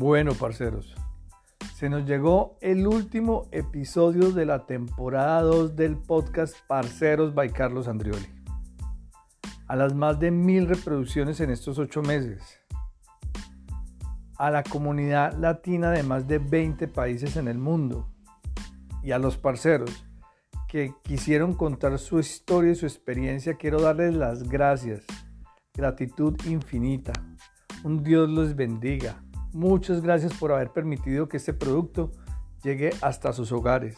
Bueno, parceros, se nos llegó el último episodio de la temporada 2 del podcast Parceros by Carlos Andrioli. A las más de mil reproducciones en estos ocho meses. A la comunidad latina de más de 20 países en el mundo. Y a los parceros que quisieron contar su historia y su experiencia, quiero darles las gracias. Gratitud infinita. Un Dios los bendiga Muchas gracias por haber permitido que este producto llegue hasta sus hogares,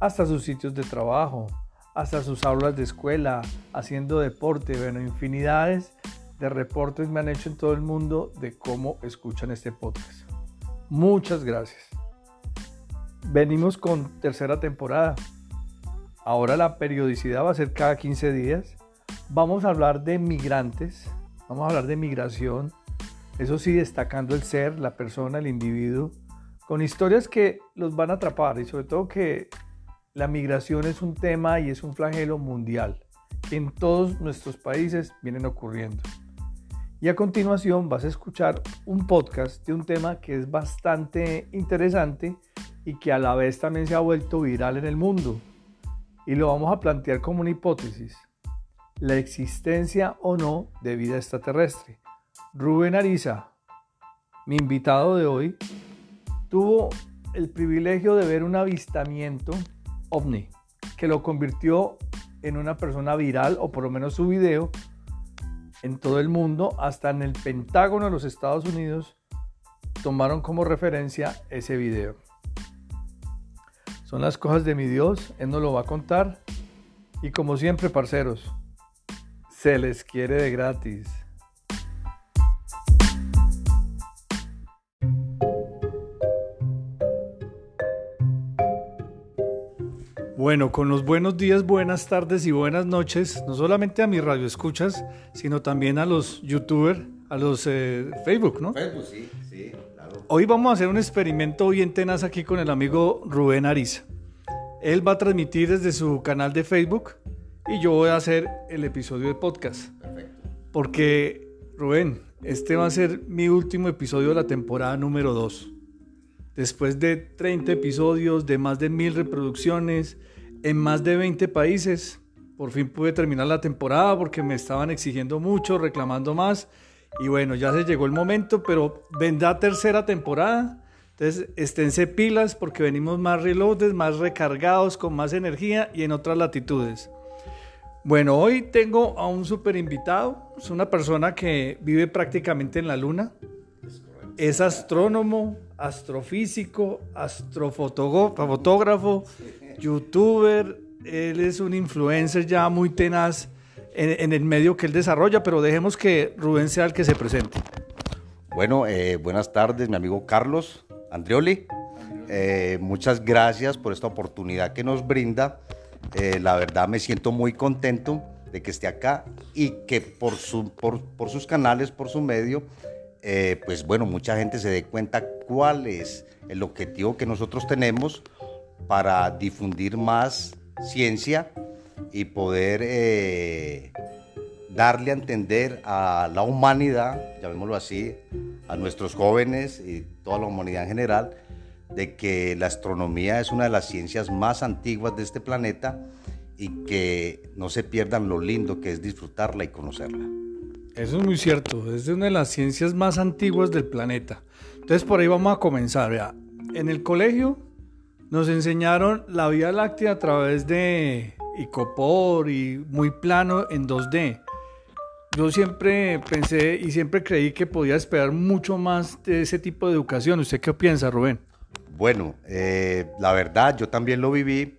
hasta sus sitios de trabajo, hasta sus aulas de escuela, haciendo deporte. Bueno, infinidades de reportes me han hecho en todo el mundo de cómo escuchan este podcast. Muchas gracias. Venimos con tercera temporada. Ahora la periodicidad va a ser cada 15 días. Vamos a hablar de migrantes, vamos a hablar de migración, eso sí, destacando el ser, la persona, el individuo, con historias que los van a atrapar y sobre todo que la migración es un tema y es un flagelo mundial en todos nuestros países vienen ocurriendo. Y a continuación vas a escuchar un podcast de un tema que es bastante interesante y que a la vez también se ha vuelto viral en el mundo. Y lo vamos a plantear como una hipótesis. La existencia o no de vida extraterrestre. Rubén Ariza, mi invitado de hoy, tuvo el privilegio de ver un avistamiento ovni que lo convirtió en una persona viral, o por lo menos su video, en todo el mundo, hasta en el Pentágono de los Estados Unidos, tomaron como referencia ese video. Son las cosas de mi Dios, Él nos lo va a contar. Y como siempre, parceros, se les quiere de gratis. Bueno, con los buenos días, buenas tardes y buenas noches, no solamente a mis radioescuchas, sino también a los youtubers, a los eh, Facebook, ¿no? Facebook, sí, sí, claro. Hoy vamos a hacer un experimento bien tenaz aquí con el amigo Rubén Ariza. Él va a transmitir desde su canal de Facebook y yo voy a hacer el episodio de podcast. Perfecto. Porque, Rubén, este va a ser mi último episodio de la temporada número 2. Después de 30 episodios, de más de mil reproducciones, en más de 20 países, por fin pude terminar la temporada porque me estaban exigiendo mucho, reclamando más. Y bueno, ya se llegó el momento, pero vendrá tercera temporada. Entonces, esténse pilas porque venimos más reloaded, más recargados, con más energía y en otras latitudes. Bueno, hoy tengo a un super invitado. Es una persona que vive prácticamente en la luna. Es astrónomo, astrofísico, astrofotógrafo, youtuber. Él es un influencer ya muy tenaz en, el medio que él desarrolla, pero dejemos que Rubén sea el que se presente. Bueno, eh, buenas tardes, mi amigo Carlos Andrioli. Eh, muchas gracias por esta oportunidad que nos brinda. Eh, la verdad me siento muy contento de que esté acá y que por, su, por, por sus canales, por su medio, pues bueno, mucha gente se dé cuenta cuál es el objetivo que nosotros tenemos para difundir más ciencia y poder eh, darle a entender a la humanidad, llamémoslo así, a nuestros jóvenes y toda la humanidad en general, de que la astronomía es una de las ciencias más antiguas de este planeta y que no se pierdan lo lindo que es disfrutarla y conocerla. Eso es muy cierto, es una de las ciencias más antiguas del planeta. Entonces por ahí vamos a comenzar. En el colegio nos enseñaron la Vía Láctea a través de Icopor y muy plano en 2D. Yo siempre pensé y siempre creí que podía esperar mucho más de ese tipo de educación. ¿Usted qué piensa, Rubén? Bueno, eh, la verdad, yo también lo viví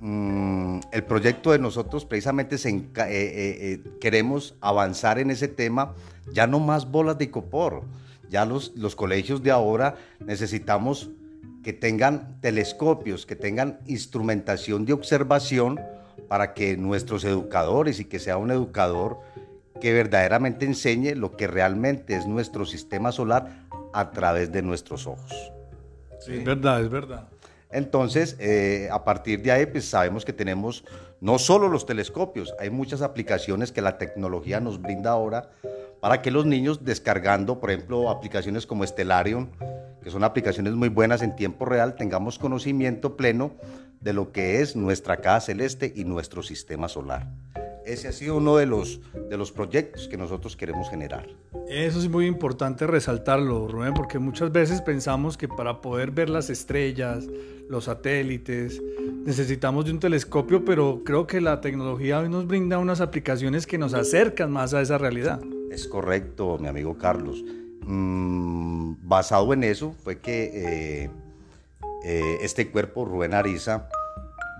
Mm, el proyecto de nosotros precisamente eh, eh, queremos avanzar en ese tema, ya no más bolas de icopor, ya los, los colegios de ahora necesitamos que tengan telescopios, que tengan instrumentación de observación para que nuestros educadores y que sea un educador que verdaderamente enseñe lo que realmente es nuestro sistema solar a través de nuestros ojos. Sí, es verdad, es verdad. Entonces, eh, a partir de ahí, pues sabemos que tenemos no solo los telescopios, hay muchas aplicaciones que la tecnología nos brinda ahora para que los niños descargando, por ejemplo, aplicaciones como Stellarium, que son aplicaciones muy buenas en tiempo real, tengamos conocimiento pleno de lo que es nuestra casa celeste y nuestro sistema solar. Ese ha sido uno de los, de los proyectos que nosotros queremos generar. Eso es muy importante resaltarlo, Rubén, porque muchas veces pensamos que para poder ver las estrellas, los satélites, necesitamos de un telescopio, pero creo que la tecnología hoy nos brinda unas aplicaciones que nos acercan más a esa realidad. Es correcto, mi amigo Carlos. Mm, basado en eso fue que eh, eh, este cuerpo, Rubén Ariza,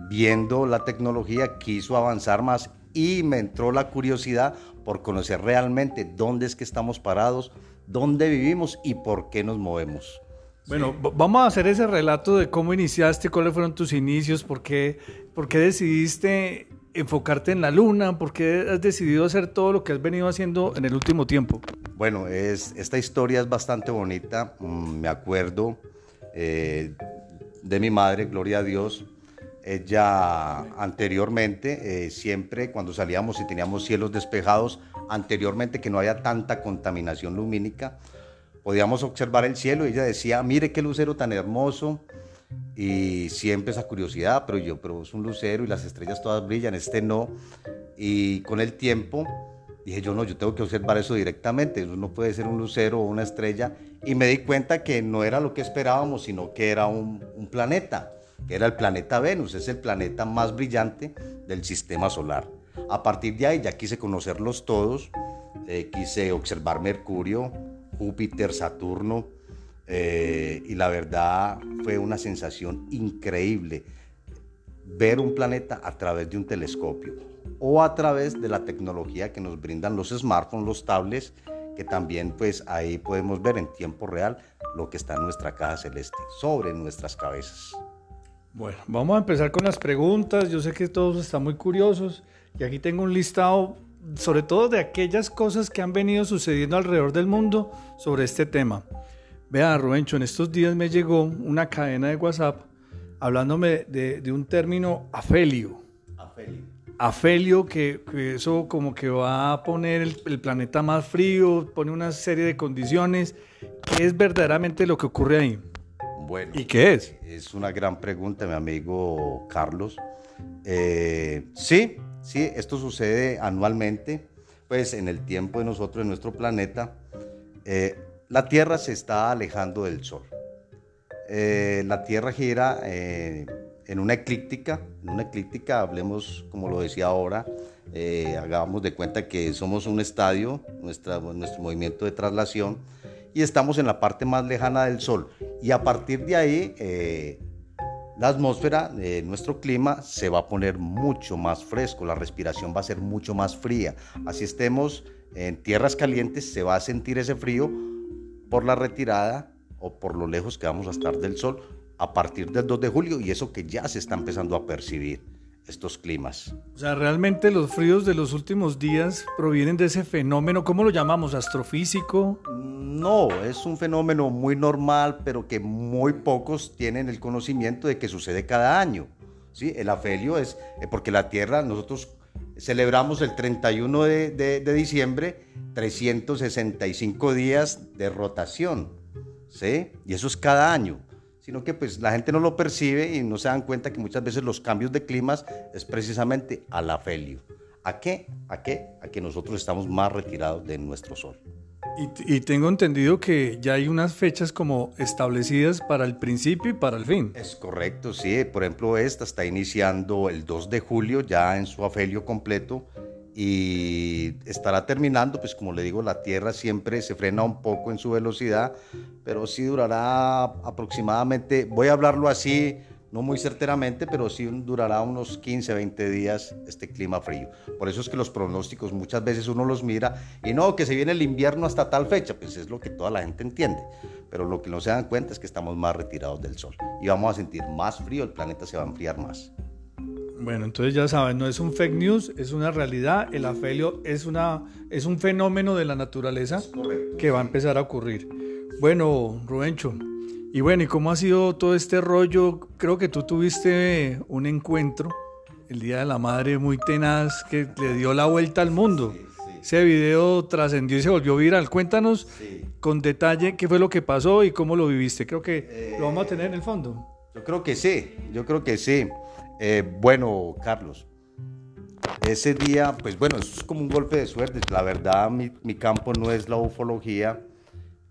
viendo la tecnología, quiso avanzar más y me entró la curiosidad por conocer realmente dónde es que estamos parados, dónde vivimos y por qué nos movemos. Bueno, vamos a hacer ese relato de cómo iniciaste, cuáles fueron tus inicios, por qué, por qué decidiste enfocarte en la luna, por qué has decidido hacer todo lo que has venido haciendo en el último tiempo. Bueno, es, esta historia es bastante bonita. Mm, me acuerdo eh, de mi madre, gloria a Dios. Ella anteriormente, eh, siempre cuando salíamos y teníamos cielos despejados, anteriormente que no había tanta contaminación lumínica, podíamos observar el cielo y ella decía, mire qué lucero tan hermoso. Y siempre esa curiosidad, pero yo, pero es un lucero y las estrellas todas brillan, este no. Y con el tiempo dije yo, no, yo tengo que observar eso directamente, eso no puede ser un lucero o una estrella. Y me di cuenta que no era lo que esperábamos, sino que era un, planeta que era el planeta Venus, es el planeta más brillante del sistema solar. A partir de ahí ya quise conocerlos todos, eh, quise observar Mercurio, Júpiter, Saturno, eh, y la verdad fue una sensación increíble ver un planeta a través de un telescopio o a través de la tecnología que nos brindan los smartphones, los tablets, que también pues ahí podemos ver en tiempo real lo que está en nuestra caja celeste, sobre nuestras cabezas. Bueno, vamos a empezar con las preguntas. Yo sé que todos están muy curiosos y aquí tengo un listado sobre todo de aquellas cosas que han venido sucediendo alrededor del mundo sobre este tema. Vea, Rubencho, en estos días me llegó una cadena de WhatsApp hablándome de, un término afelio. Afelio. Afelio, que, eso como que va a poner el, el, planeta más frío, pone una serie de condiciones. ¿Qué es verdaderamente lo que ocurre ahí? Bueno. ¿Y qué es? Es una gran pregunta, mi amigo Carlos. Eh, sí, sí, esto sucede anualmente, pues en el tiempo de nosotros, en nuestro planeta, eh, la Tierra se está alejando del Sol. Eh, la Tierra gira en una eclíptica, en una eclíptica, hablemos como lo decía ahora, hagamos de cuenta que somos un estadio, nuestro movimiento de traslación, y estamos en la parte más lejana del Sol. Y a partir de ahí, eh, la atmósfera, nuestro clima, se va a poner mucho más fresco, la respiración va a ser mucho más fría. Así estemos en tierras calientes, se va a sentir ese frío por la retirada o por lo lejos que vamos a estar del Sol a partir del 2 de julio y eso que ya se está empezando a percibir estos climas. O sea, realmente los fríos de los últimos días provienen de ese fenómeno, ¿cómo lo llamamos? ¿Astrofísico? No, es un fenómeno muy normal, pero que muy pocos tienen el conocimiento de que sucede cada año. ¿sí? El afelio es eh, porque la Tierra, nosotros celebramos el 31 de, de, diciembre 365 días de rotación. ¿sí? Y eso es cada año sino que pues la gente no lo percibe y no se dan cuenta que muchas veces los cambios de climas es precisamente al afelio. ¿A qué? ¿A qué? A que nosotros estamos más retirados de nuestro sol. Y, tengo entendido que ya hay unas fechas como establecidas para el principio y para el fin. Es correcto, sí. Por ejemplo, esta está iniciando el 2 de julio ya en su afelio completo y estará terminando, pues como le digo, la Tierra siempre se frena un poco en su velocidad, pero sí durará aproximadamente, voy a hablarlo así, no muy certeramente, pero sí durará unos 15, 20 días este clima frío. Por eso es que los pronósticos muchas veces uno los mira y no, que se viene el invierno hasta tal fecha, pues es lo que toda la gente entiende. Pero lo que no se dan cuenta es que estamos más retirados del Sol y vamos a sentir más frío, el planeta se va a enfriar más. Bueno, entonces ya saben, no es un fake news, es una realidad. El afelio es, una, es un fenómeno de la naturaleza que va a empezar a ocurrir. Bueno, Rubencho, y bueno, ¿y cómo ha sido todo este rollo? Creo que tú tuviste un encuentro el Día de la Madre muy tenaz que le dio la vuelta al mundo. ese video trascendió y se volvió viral. Cuéntanos con detalle qué fue lo que pasó y cómo lo viviste. Creo que lo vamos a tener en el fondo. Yo creo que sí, yo creo que sí. Eh, bueno, Carlos, ese día, pues bueno, es como un golpe de suerte. La verdad, mi, campo no es la ufología.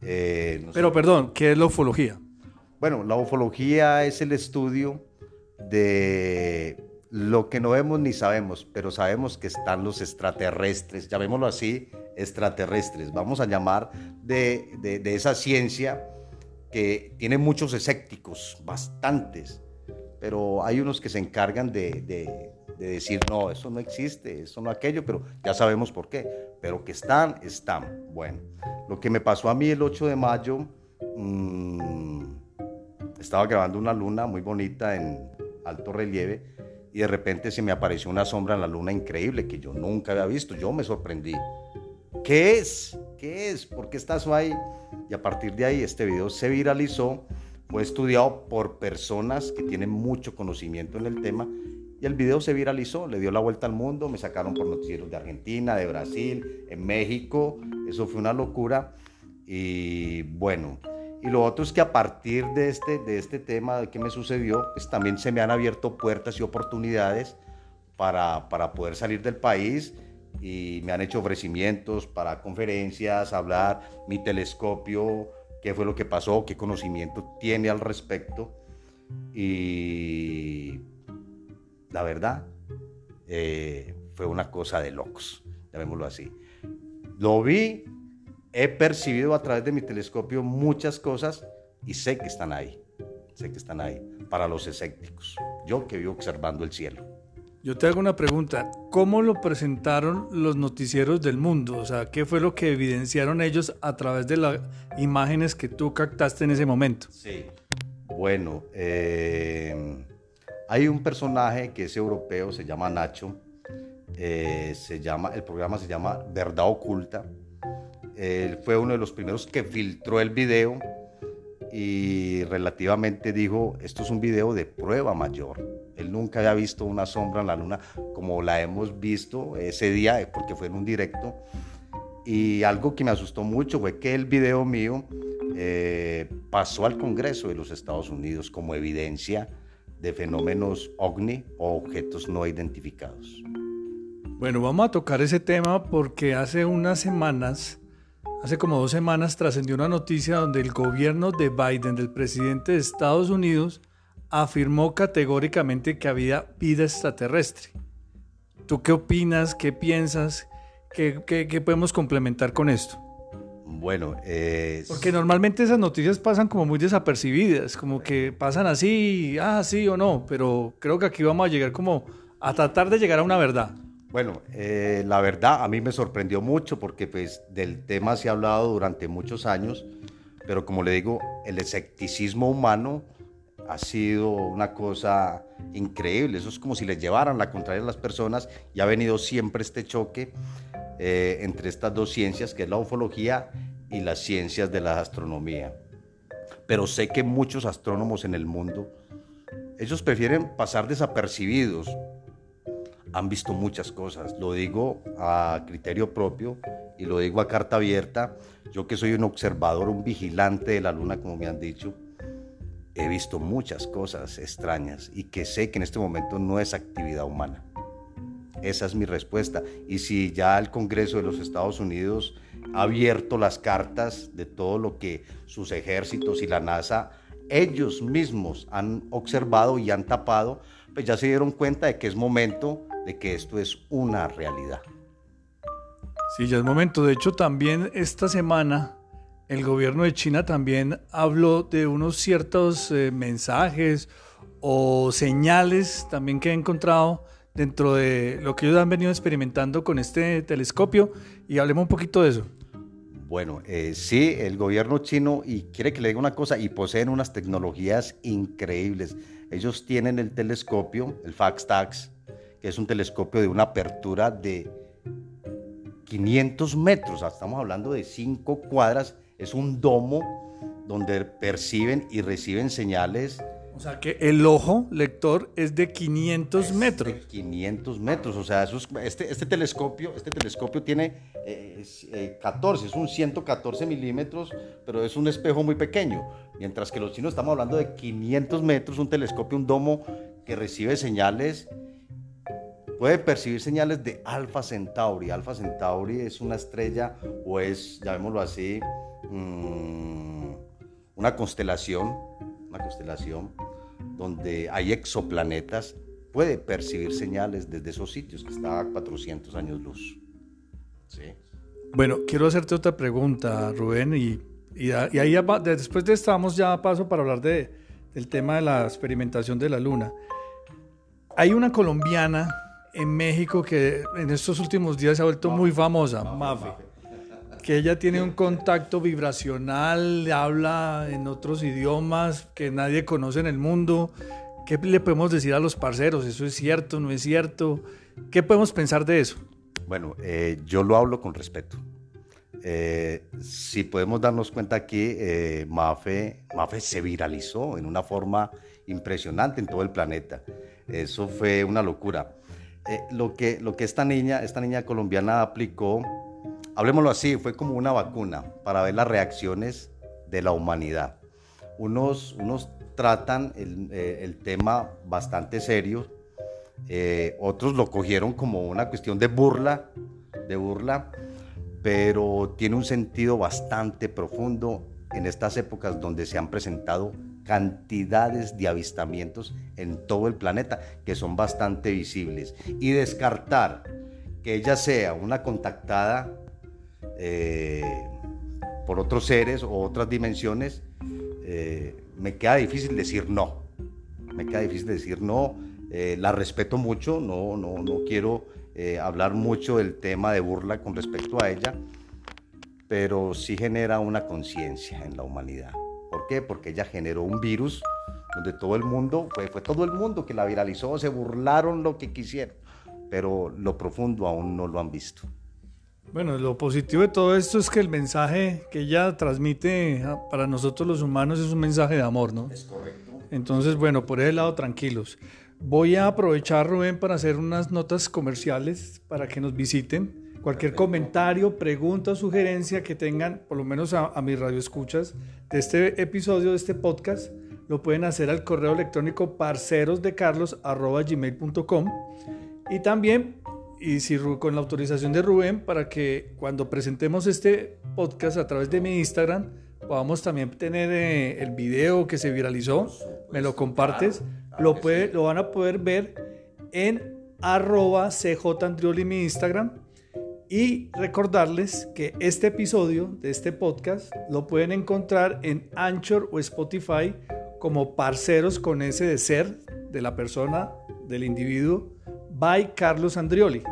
Eh, Pero perdón, ¿qué es la ufología? Bueno, la ufología es el estudio de lo que no vemos ni sabemos, pero sabemos que están los extraterrestres, llamémoslo así, extraterrestres. Vamos a llamar de, de esa ciencia que tiene muchos escépticos, bastantes, pero hay unos que se encargan de, de, decir, no, eso no existe, eso no aquello, pero ya sabemos por qué, pero que están, están. Bueno, lo que me pasó a mí el 8 de mayo, mmm, estaba grabando una luna muy bonita en alto relieve y de repente se me apareció una sombra en la luna increíble que yo nunca había visto, yo me sorprendí. ¿Qué es? ¿Qué es? ¿Por qué estás ahí? Y a partir de ahí este video se viralizó, fue estudiado por personas que tienen mucho conocimiento en el tema y el video se viralizó, le dio la vuelta al mundo, me sacaron por noticieros de Argentina, de Brasil, en México, eso fue una locura y bueno, y lo otro es que a partir de este, de este tema de que me sucedió, pues también se me han abierto puertas y oportunidades para, para poder salir del país y me han hecho ofrecimientos para conferencias, hablar, mi telescopio, qué fue lo que pasó, qué conocimiento tiene al respecto. Y la verdad, eh, fue una cosa de locos, llamémoslo así. Lo vi, he percibido a través de mi telescopio muchas cosas y sé que están ahí, sé que están ahí, para los escépticos, yo que vivo observando el cielo. Yo te hago una pregunta. ¿Cómo lo presentaron los noticieros del mundo? O sea, ¿qué fue lo que evidenciaron ellos a través de las imágenes que tú captaste en ese momento? Sí. Bueno, eh, hay un personaje que es europeo, se llama Nacho. Eh, se llama, el programa se llama Verdad Oculta. Él fue uno de los primeros que filtró el video y relativamente dijo, esto es un video de prueba mayor él nunca había visto una sombra en la luna como la hemos visto ese día, eh, porque fue en un directo. Y algo que me asustó mucho fue que el video mío eh, pasó al Congreso de los Estados Unidos como evidencia de fenómenos ovni o objetos no identificados. Bueno, vamos a tocar ese tema porque hace unas semanas, hace como dos semanas, trascendió una noticia donde el gobierno de Biden, del presidente de Estados Unidos, afirmó categóricamente que había vida extraterrestre. ¿Tú qué opinas? ¿Qué piensas? ¿Qué, podemos complementar con esto? Bueno, porque normalmente esas noticias pasan como muy desapercibidas, como que pasan así, ah, sí o no, pero creo que aquí vamos a llegar como a tratar de llegar a una verdad. Bueno, eh, la verdad a mí me sorprendió mucho porque pues del tema se ha hablado durante muchos años, pero como le digo, el escepticismo humano ha sido una cosa increíble. Eso es como si le llevaran la contraria a las personas y ha venido siempre este choque eh, entre estas dos ciencias, que es la ufología y las ciencias de la astronomía. Pero sé que muchos astrónomos en el mundo, ellos prefieren pasar desapercibidos. Han visto muchas cosas, lo digo a criterio propio y lo digo a carta abierta. Yo que soy un observador, un vigilante de la luna, como me han dicho, he visto muchas cosas extrañas y que sé que en este momento no es actividad humana. Esa es mi respuesta. Y si ya el Congreso de los Estados Unidos ha abierto las cartas de todo lo que sus ejércitos y la NASA, ellos mismos han observado y han tapado, pues ya se dieron cuenta de que es momento de que esto es una realidad. Sí, ya es momento. De hecho, también esta semana el gobierno de China también habló de unos ciertos eh, mensajes o señales también que he encontrado dentro de lo que ellos han venido experimentando con este telescopio y hablemos un poquito de eso. Bueno, eh, sí, el gobierno chino, y quiere que le diga una cosa, y poseen unas tecnologías increíbles. Ellos tienen el telescopio, el FAXTAX, que es un telescopio de una apertura de 500 metros, estamos hablando de 5 cuadras es un domo donde perciben y reciben señales O sea que el ojo lector es de 500 metros. De 500 metros, o sea, este, este, telescopio, este telescopio tiene 14, eh, es un 114 milímetros, pero es un espejo muy pequeño. Mientras que los chinos estamos hablando de 500 metros, un telescopio, un domo que recibe señales, puede percibir señales de Alpha Centauri. Alpha Centauri es una estrella o es, llamémoslo así, mm, una constelación, una constelación donde hay exoplanetas, puede percibir señales desde esos sitios que está a 400 años luz. Bueno, quiero hacerte otra pregunta, Rubén, y, y, ahí después de esto vamos ya a paso para hablar de, del tema de la experimentación de la Luna. Hay una colombiana en México que en estos últimos días se ha vuelto muy famosa, Mafe, que ella tiene un contacto vibracional, habla en otros idiomas que nadie conoce en el mundo. ¿Qué le podemos decir a los parceros? ¿Eso es cierto? ¿No es cierto? ¿Qué podemos pensar de eso? Bueno, eh, yo lo hablo con respeto. Eh, si podemos darnos cuenta aquí, eh, Mafe, Mafe se viralizó en una forma impresionante en todo el planeta. Eso fue una locura. Eh, lo, que, lo que esta niña, esta niña colombiana aplicó, hablemoslo así, fue como una vacuna para ver las reacciones de la humanidad. Unos, unos tratan el, eh, tema bastante serio, eh, otros lo cogieron como una cuestión de burla, de burla, pero tiene un sentido bastante profundo en estas épocas donde se han presentado cantidades de avistamientos en todo el planeta que son bastante visibles. Y descartar que ella sea una contactada eh, por otros seres o otras dimensiones, eh, me queda difícil decir no. Me queda difícil decir no. Eh, la respeto mucho, no, no, no quiero hablar mucho del tema de burla con respecto a ella, pero sí genera una conciencia en la humanidad. ¿Por qué? Porque ella generó un virus donde todo el mundo, fue, fue todo el mundo que la viralizó, se burlaron lo que quisieron, pero lo profundo aún no lo han visto. Bueno, lo positivo de todo esto es que el mensaje que ella transmite para nosotros los humanos es un mensaje de amor, ¿no? Es correcto. Entonces, bueno, por ese lado, tranquilos. Voy a aprovechar, Rubén, para hacer unas notas comerciales para que nos visiten. Cualquier comentario, pregunta o sugerencia que tengan, por lo menos a, a mis radioescuchas de este episodio, de este podcast, lo pueden hacer al correo electrónico parcerosdecarlos.gmail.com y también, y si con la autorización de Rubén, para que cuando presentemos este podcast a través de mi Instagram, podamos también tener eh, el video que se viralizó, me lo compartes, lo, puede, lo van a poder ver en arroba cjandrioli mi Instagram y recordarles que este episodio de este podcast lo pueden encontrar en Anchor o Spotify como Parceros con ese de ser de la persona, del individuo, by Carlos Andrioli.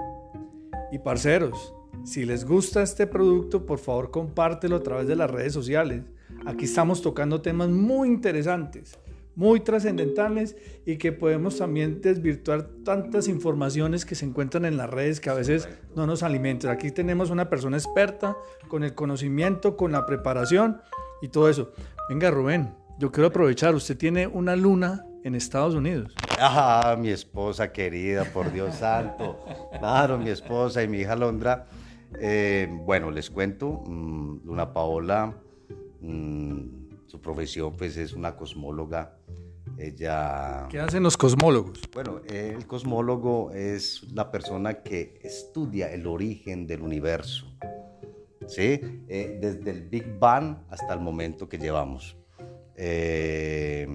Y parceros, si les gusta este producto, por favor compártelo a través de las redes sociales. Aquí estamos tocando temas muy interesantes muy trascendentales y que podemos también desvirtuar tantas informaciones que se encuentran en las redes que a veces no nos alimentan. Aquí tenemos una persona experta con el conocimiento, con la preparación y todo eso. Venga, Rubén, yo quiero aprovechar, usted tiene una luna en Estados Unidos. Ah, mi esposa querida, por Dios santo. Claro, mi esposa y mi hija Londra. Eh, bueno, les cuento, mm, Luna Paola, mm, su profesión pues es una cosmóloga ella... ¿Qué hacen los cosmólogos? Bueno, el cosmólogo es la persona que estudia el origen del universo, ¿sí? Eh, desde el Big Bang hasta el momento que llevamos. Eh,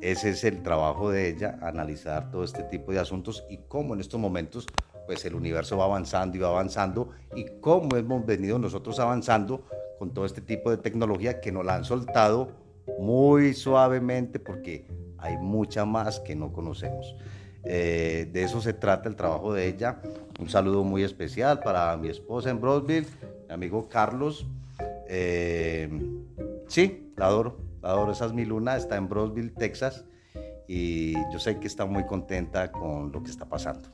ese es el trabajo de ella, analizar todo este tipo de asuntos y cómo en estos momentos pues el universo va avanzando y va avanzando y cómo hemos venido nosotros avanzando con todo este tipo de tecnología que nos la han soltado muy suavemente porque hay mucha más que no conocemos. Eh, de eso se trata el trabajo de ella. Un saludo muy especial para mi esposa en Brosville, mi amigo Carlos. Eh, sí, la adoro, la adoro. Esa es mi luna, está en Brosville, Texas. Y yo sé que está muy contenta con lo que está pasando.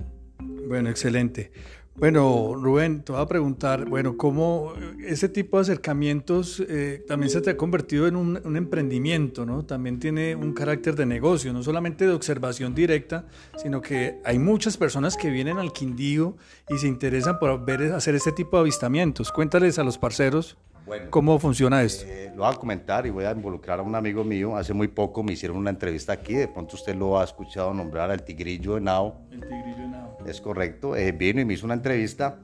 Bueno, excelente. Bueno, Rubén, te voy a preguntar, bueno, ¿cómo ese tipo de acercamientos eh, también se te ha convertido en un, emprendimiento, ¿no? También tiene un carácter de negocio, no solamente de observación directa, sino que hay muchas personas que vienen al Quindío y se interesan por hacer este tipo de avistamientos. Cuéntales a los parceros cómo funciona esto. Eh, lo voy a comentar y voy a involucrar a un amigo mío. Hace muy poco me hicieron una entrevista aquí, de pronto usted lo ha escuchado nombrar al Tigrillo de Nao. El Tigrillo de es correcto. Eh, vino y me hizo una entrevista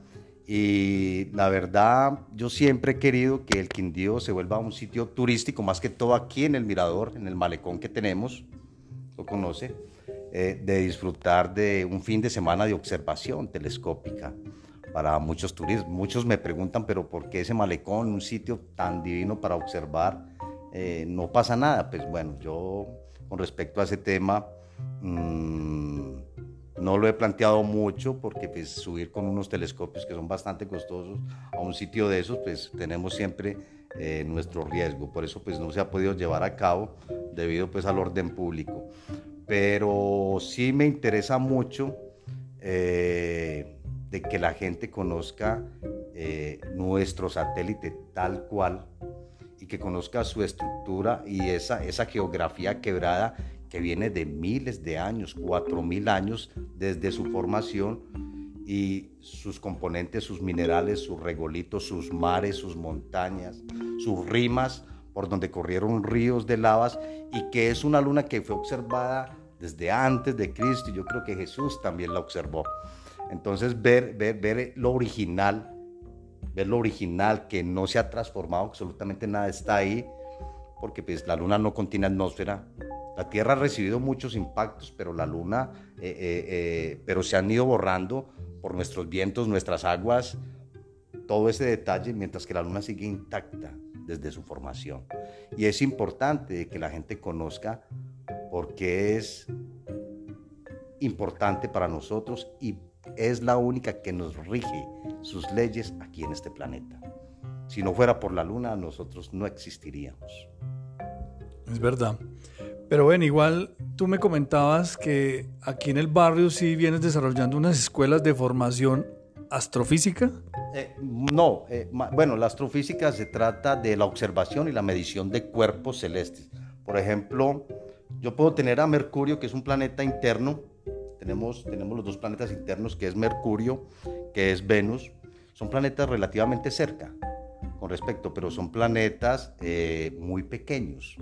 y la verdad yo siempre he querido que el Quindío se vuelva un sitio turístico, más que todo aquí en el Mirador, en el malecón que tenemos, lo conoce, eh, de disfrutar de un fin de semana de observación telescópica para muchos turistas. Muchos me preguntan, pero ¿por qué ese malecón, un sitio tan divino para observar, eh, no pasa nada? Pues bueno, yo con respecto a ese tema... Mmm, no lo he planteado mucho porque pues, subir con unos telescopios que son bastante costosos a un sitio de esos, pues tenemos siempre eh, nuestro riesgo. Por eso pues no se ha podido llevar a cabo debido pues al orden público. Pero sí me interesa mucho eh, de que la gente conozca eh, nuestro satélite tal cual y que conozca su estructura y esa, esa geografía quebrada que viene de miles de años, cuatro mil años desde su formación y sus componentes, sus minerales, sus regolitos, sus mares, sus montañas, sus rimas por donde corrieron ríos de lavas y que es una luna que fue observada desde antes de Cristo y yo creo que Jesús también la observó. Entonces ver, ver, ver lo original, ver lo original que no se ha transformado, absolutamente nada está ahí, porque pues la luna no contiene atmósfera, la Tierra ha recibido muchos impactos, pero la Luna, eh, eh, eh, pero se han ido borrando por nuestros vientos, nuestras aguas, todo ese detalle, mientras que la Luna sigue intacta desde su formación. Y es importante que la gente conozca por qué es importante para nosotros y es la única que nos rige sus leyes aquí en este planeta. Si no fuera por la Luna, nosotros no existiríamos. Es verdad. Pero bueno, igual tú me comentabas que aquí en el barrio sí vienes desarrollando unas escuelas de formación astrofísica. Eh, no, eh, bueno, la astrofísica se trata de la observación y la medición de cuerpos celestes. Por ejemplo, yo puedo tener a Mercurio, que es un planeta interno. Tenemos, tenemos los dos planetas internos, que es Mercurio, que es Venus. Son planetas relativamente cerca con respecto, pero son planetas eh, muy pequeños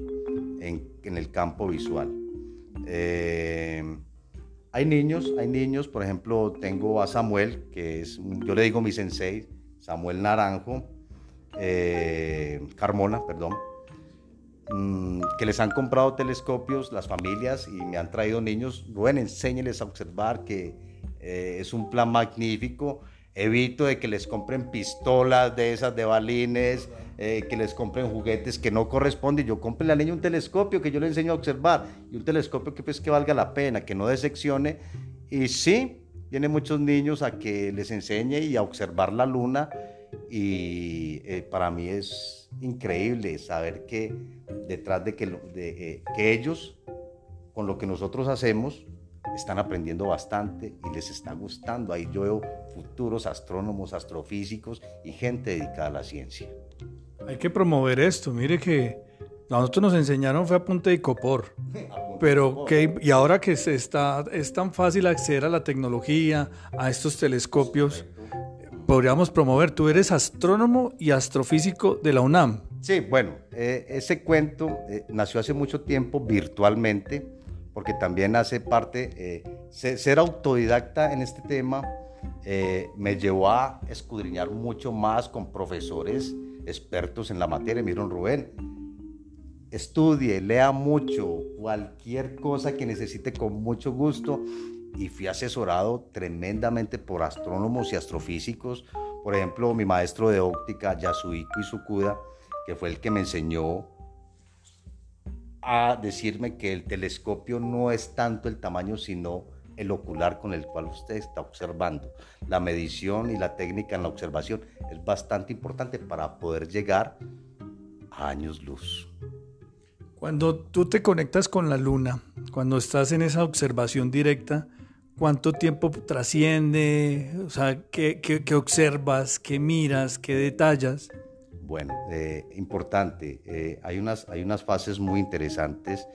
en, el campo visual. Eh, hay niños, hay niños, por ejemplo, tengo a Samuel, que es, yo le digo mi sensei, Samuel Naranjo, eh, Carmona, perdón, mm, que les han comprado telescopios las familias y me han traído niños. Bueno, enséñeles a observar que es un plan magnífico Evito de que les compren pistolas de esas de balines, eh, que les compren juguetes que no corresponden. Yo compre al niño un telescopio que yo le enseño a observar y un telescopio que pues que valga la pena, que no deseccione. Y sí, vienen muchos niños a que les enseñe y a observar la luna y eh, para mí es increíble saber que detrás de que, de, eh, que ellos, con lo que nosotros hacemos, están aprendiendo bastante y les está gustando. Ahí yo veo futuros astrónomos, astrofísicos y gente dedicada a la ciencia. Hay que promover esto. Mire que a nosotros nos enseñaron fue a punta de copor. Pero que, y ahora que se está, es tan fácil acceder a la tecnología, a estos telescopios, podríamos promover. Tú eres astrónomo y astrofísico de la UNAM. Sí, bueno, eh, ese cuento eh, nació hace mucho tiempo virtualmente porque también hace parte, eh, ser, autodidacta en este tema eh, me llevó a escudriñar mucho más con profesores expertos en la materia. Miren, Rubén, estudie, lea mucho, cualquier cosa que necesite con mucho gusto. Y fui asesorado tremendamente por astrónomos y astrofísicos. Por ejemplo, mi maestro de óptica, Yasuhiko Isukuda, que fue el que me enseñó a decirme que el telescopio no es tanto el tamaño, sino el ocular con el cual usted está observando. La medición y la técnica en la observación es bastante importante para poder llegar a años luz. Cuando tú te conectas con la luna, cuando estás en esa observación directa, ¿Cuánto tiempo trasciende? O sea, ¿qué, observas? ¿Qué miras? ¿Qué detallas? Bueno, eh, importante. Eh, hay, unas, hay unas fases muy interesantes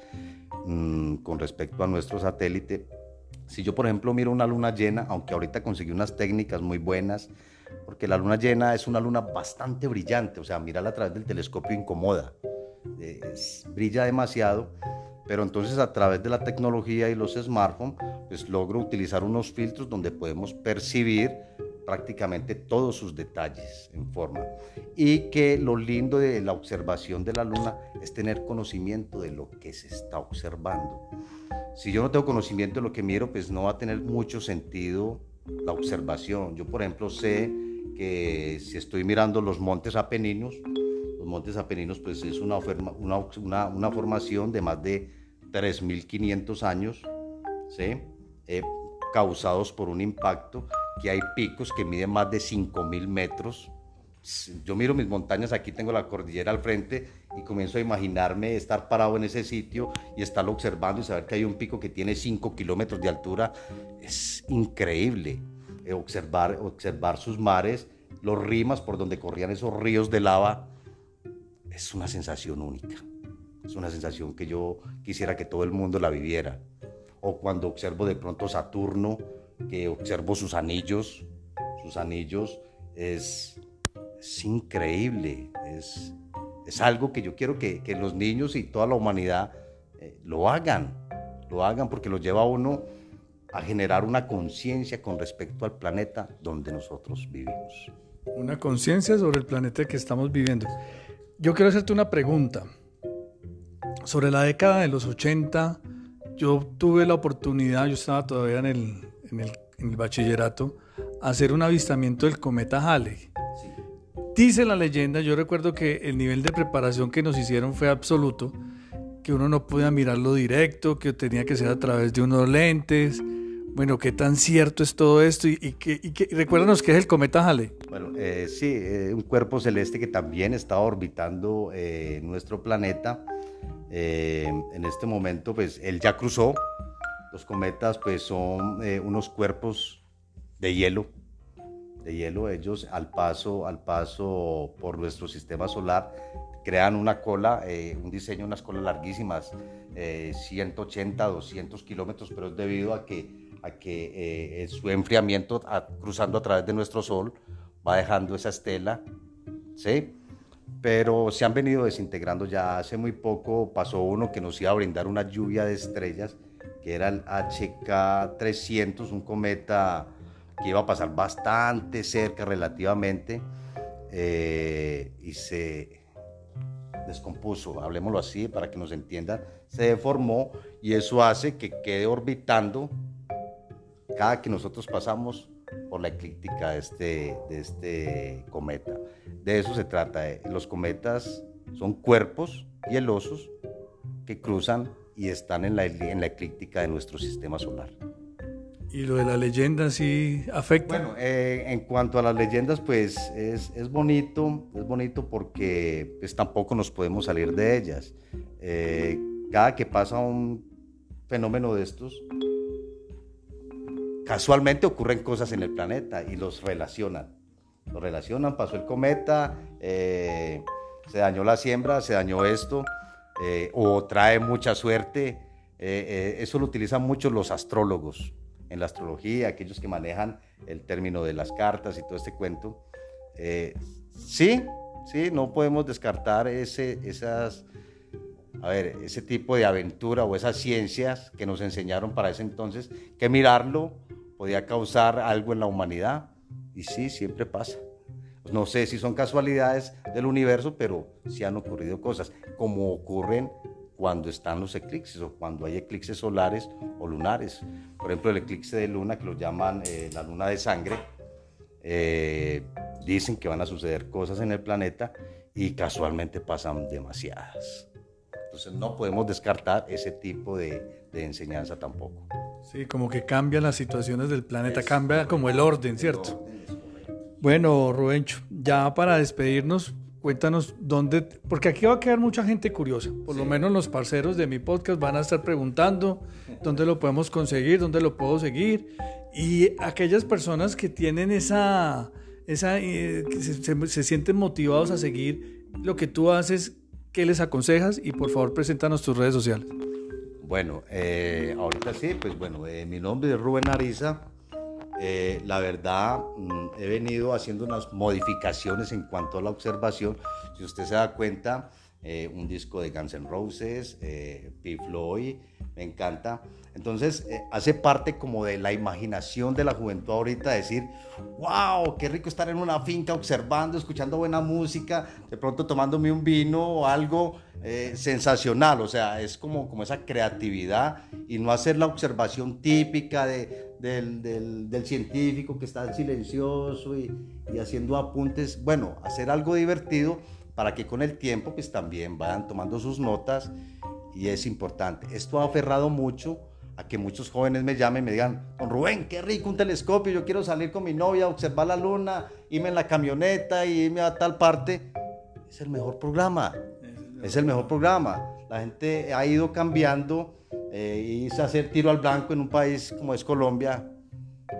mm, con respecto a nuestro satélite. Si yo, por ejemplo, miro una luna llena, aunque ahorita conseguí unas técnicas muy buenas, porque la luna llena es una luna bastante brillante, o sea, mirarla a través del telescopio incomoda, brilla demasiado, pero entonces a través de la tecnología y los smartphones, pues logro utilizar unos filtros donde podemos percibir prácticamente todos sus detalles en forma. Y que lo lindo de la observación de la luna es tener conocimiento de lo que se está observando. Si yo no tengo conocimiento de lo que miro, pues no va a tener mucho sentido la observación. Yo, por ejemplo, sé que si estoy mirando los montes apeninos, los montes apeninos pues es una, una, una, formación de más de 3.500 años, ¿sí? Eh, causados por un impacto, que hay picos que miden más de 5.000 metros. Yo miro mis montañas, aquí tengo la cordillera al frente y comienzo a imaginarme estar parado en ese sitio y estarlo observando y saber que hay un pico que tiene 5 kilómetros de altura. Es increíble. Eh, observar, observar sus mares, los rimas por donde corrían esos ríos de lava, es una sensación única. Es una sensación que yo quisiera que todo el mundo la viviera. O cuando observo de pronto Saturno, que observo sus anillos, sus anillos, es, es increíble. Es, es, algo que yo quiero que, que, los niños y toda la humanidad eh, lo hagan. Lo hagan porque lo lleva a uno a generar una conciencia con respecto al planeta donde nosotros vivimos. Una conciencia sobre el planeta que estamos viviendo. Yo quiero hacerte una pregunta. Sobre la década de los 80, yo tuve la oportunidad, yo estaba todavía en el, en el, bachillerato, hacer un avistamiento del cometa Halley. Dice la leyenda, yo recuerdo que el nivel de preparación que nos hicieron fue absoluto, que uno no podía mirarlo directo, que tenía que ser a través de unos lentes, bueno, ¿qué tan cierto es todo esto? Y, y, recuérdanos qué es el cometa Halley. Bueno, eh, sí, eh, un cuerpo celeste que también está orbitando eh, nuestro planeta. En este momento, pues, él ya cruzó. Los cometas, pues, son unos cuerpos de hielo, de hielo. Ellos, al paso, al paso por nuestro sistema solar, crean una cola, un diseño, unas colas larguísimas, 180, 200 kilómetros, pero es debido a que a que eh, su enfriamiento cruzando a través de nuestro Sol va dejando esa estela, ¿sí? Pero se han venido desintegrando ya. Hace muy poco pasó uno que nos iba a brindar una lluvia de estrellas, que era el HK300, un cometa que iba a pasar bastante cerca relativamente eh, y se descompuso, hablemoslo así para que nos entiendan, se deformó y eso hace que quede orbitando cada que nosotros pasamos por la eclíptica de este, de este cometa. De eso se trata. Eh. Los cometas son cuerpos hielosos que cruzan y están en la, en la eclíptica de nuestro sistema solar. ¿Y lo de la leyenda sí afecta? Bueno, eh, en cuanto a las leyendas, pues es, es, bonito, es bonito porque pues, tampoco nos podemos salir de ellas. Eh, cada que pasa un fenómeno de estos, casualmente ocurren cosas en el planeta y los relacionan. Los relacionan, pasó el cometa, eh, se dañó la siembra, se dañó esto, eh, o trae mucha suerte. Eh, eso lo utilizan mucho los astrólogos en la astrología, aquellos que manejan el término de las cartas y todo este cuento. sí, sí, no podemos descartar ese, esas, a ver, ese tipo de aventura o esas ciencias que nos enseñaron para ese entonces, que mirarlo podía causar algo en la humanidad. Y sí, siempre pasa. No sé si son casualidades del universo, pero sí han ocurrido cosas, como ocurren cuando están los eclipses o cuando hay eclipses solares o lunares. Por ejemplo, el eclipse de luna, que lo llaman eh, la luna de sangre, eh, dicen que van a suceder cosas en el planeta y casualmente pasan demasiadas. Entonces no podemos descartar ese tipo de, de enseñanza tampoco. Sí, como que cambian las situaciones del planeta, cambia como el orden, ¿cierto? Bueno, Rubencho, ya para despedirnos, cuéntanos dónde, porque aquí va a quedar mucha gente curiosa, por lo menos los parceros de mi podcast van a estar preguntando dónde lo podemos conseguir, dónde lo puedo seguir, y aquellas personas que tienen esa, esa eh, que se, se, sienten motivados a seguir lo que tú haces, ¿qué les aconsejas? Y por favor, preséntanos tus redes sociales. Bueno, eh, ahorita sí, pues bueno, eh, mi nombre es Rubén Ariza. Eh, la verdad, mm, he venido haciendo unas modificaciones en cuanto a la observación. Si usted se da cuenta, eh, un disco de Guns N' Roses, eh, P. Floyd, me encanta. Entonces, eh, hace parte como de la imaginación de la juventud ahorita, decir, wow, qué rico estar en una finca observando, escuchando buena música, de pronto tomándome un vino o algo eh, sensacional, o sea, es como, como esa creatividad y no hacer la observación típica de, del, del, del, científico que está silencioso y, y haciendo apuntes, bueno, hacer algo divertido para que con el tiempo pues también vayan tomando sus notas y es importante. Esto ha aferrado mucho a que muchos jóvenes me llamen y me digan, don Rubén, qué rico un telescopio, yo quiero salir con mi novia observar la luna, irme en la camioneta y irme a tal parte. Es el mejor programa, es el mejor programa. La gente ha ido cambiando, eh, irse a hacer tiro al blanco en un país como es Colombia,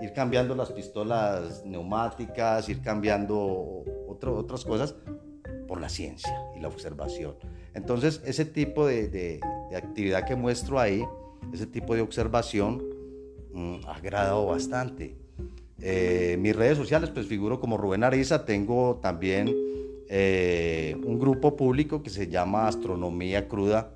ir cambiando las pistolas neumáticas, ir cambiando otro, otras cosas por la ciencia y la observación. Entonces, ese tipo de, actividad que muestro ahí, ese tipo de observación, mmm, ha agradado bastante. Eh, mis redes sociales, pues figuro como Rubén Ariza, tengo también eh, un grupo público que se llama Astronomía Cruda.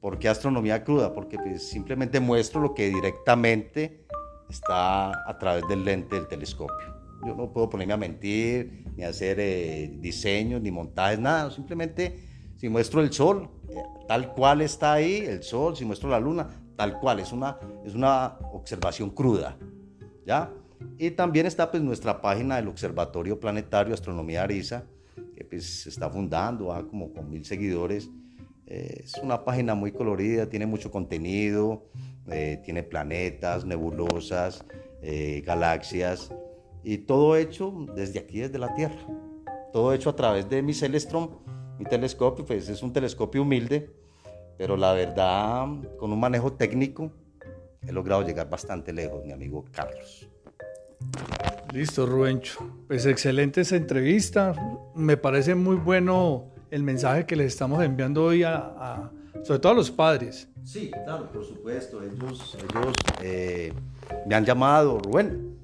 ¿Por qué Astronomía Cruda? Porque pues, simplemente muestro lo que directamente está a través del lente del telescopio. Yo no puedo ponerme a mentir, ni hacer eh, diseños, ni montajes, nada. Simplemente, si muestro el sol, eh, tal cual está ahí, el sol, si muestro la luna, tal cual. Es una, es una observación cruda. ¿Ya? Y también está pues nuestra página del Observatorio Planetario Astronomía Ariza, que pues se está fundando, va como con mil seguidores. Eh, es una página muy colorida, tiene mucho contenido, eh, tiene planetas, nebulosas, galaxias y todo hecho desde aquí, desde la Tierra. Todo hecho a través de mi Celestron, mi telescopio, pues es un telescopio humilde, pero la verdad, con un manejo técnico, he logrado llegar bastante lejos, mi amigo Carlos. Listo, Rubencho. Pues excelente esa entrevista. Me parece muy bueno el mensaje que les estamos enviando hoy a, a sobre todo a los padres. Sí, claro, por supuesto. Ellos, ellos eh, me han llamado, Rubén.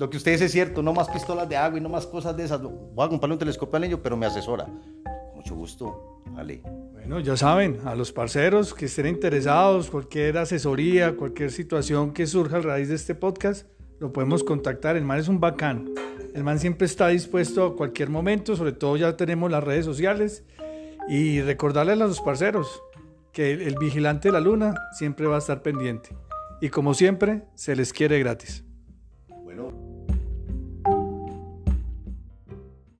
Lo que usted dice es cierto, no más pistolas de agua y no más cosas de esas. Voy a comprarle un telescopio al niño, pero me asesora. Mucho gusto, Ale. Bueno, ya saben, a los parceros que estén interesados, cualquier asesoría, cualquier situación que surja a raíz de este podcast, lo podemos contactar. El man es un bacán. El man siempre está dispuesto a cualquier momento, sobre todo ya tenemos las redes sociales. Y recordarles a los parceros que el, el vigilante de la luna siempre va a estar pendiente. Y como siempre, se les quiere gratis.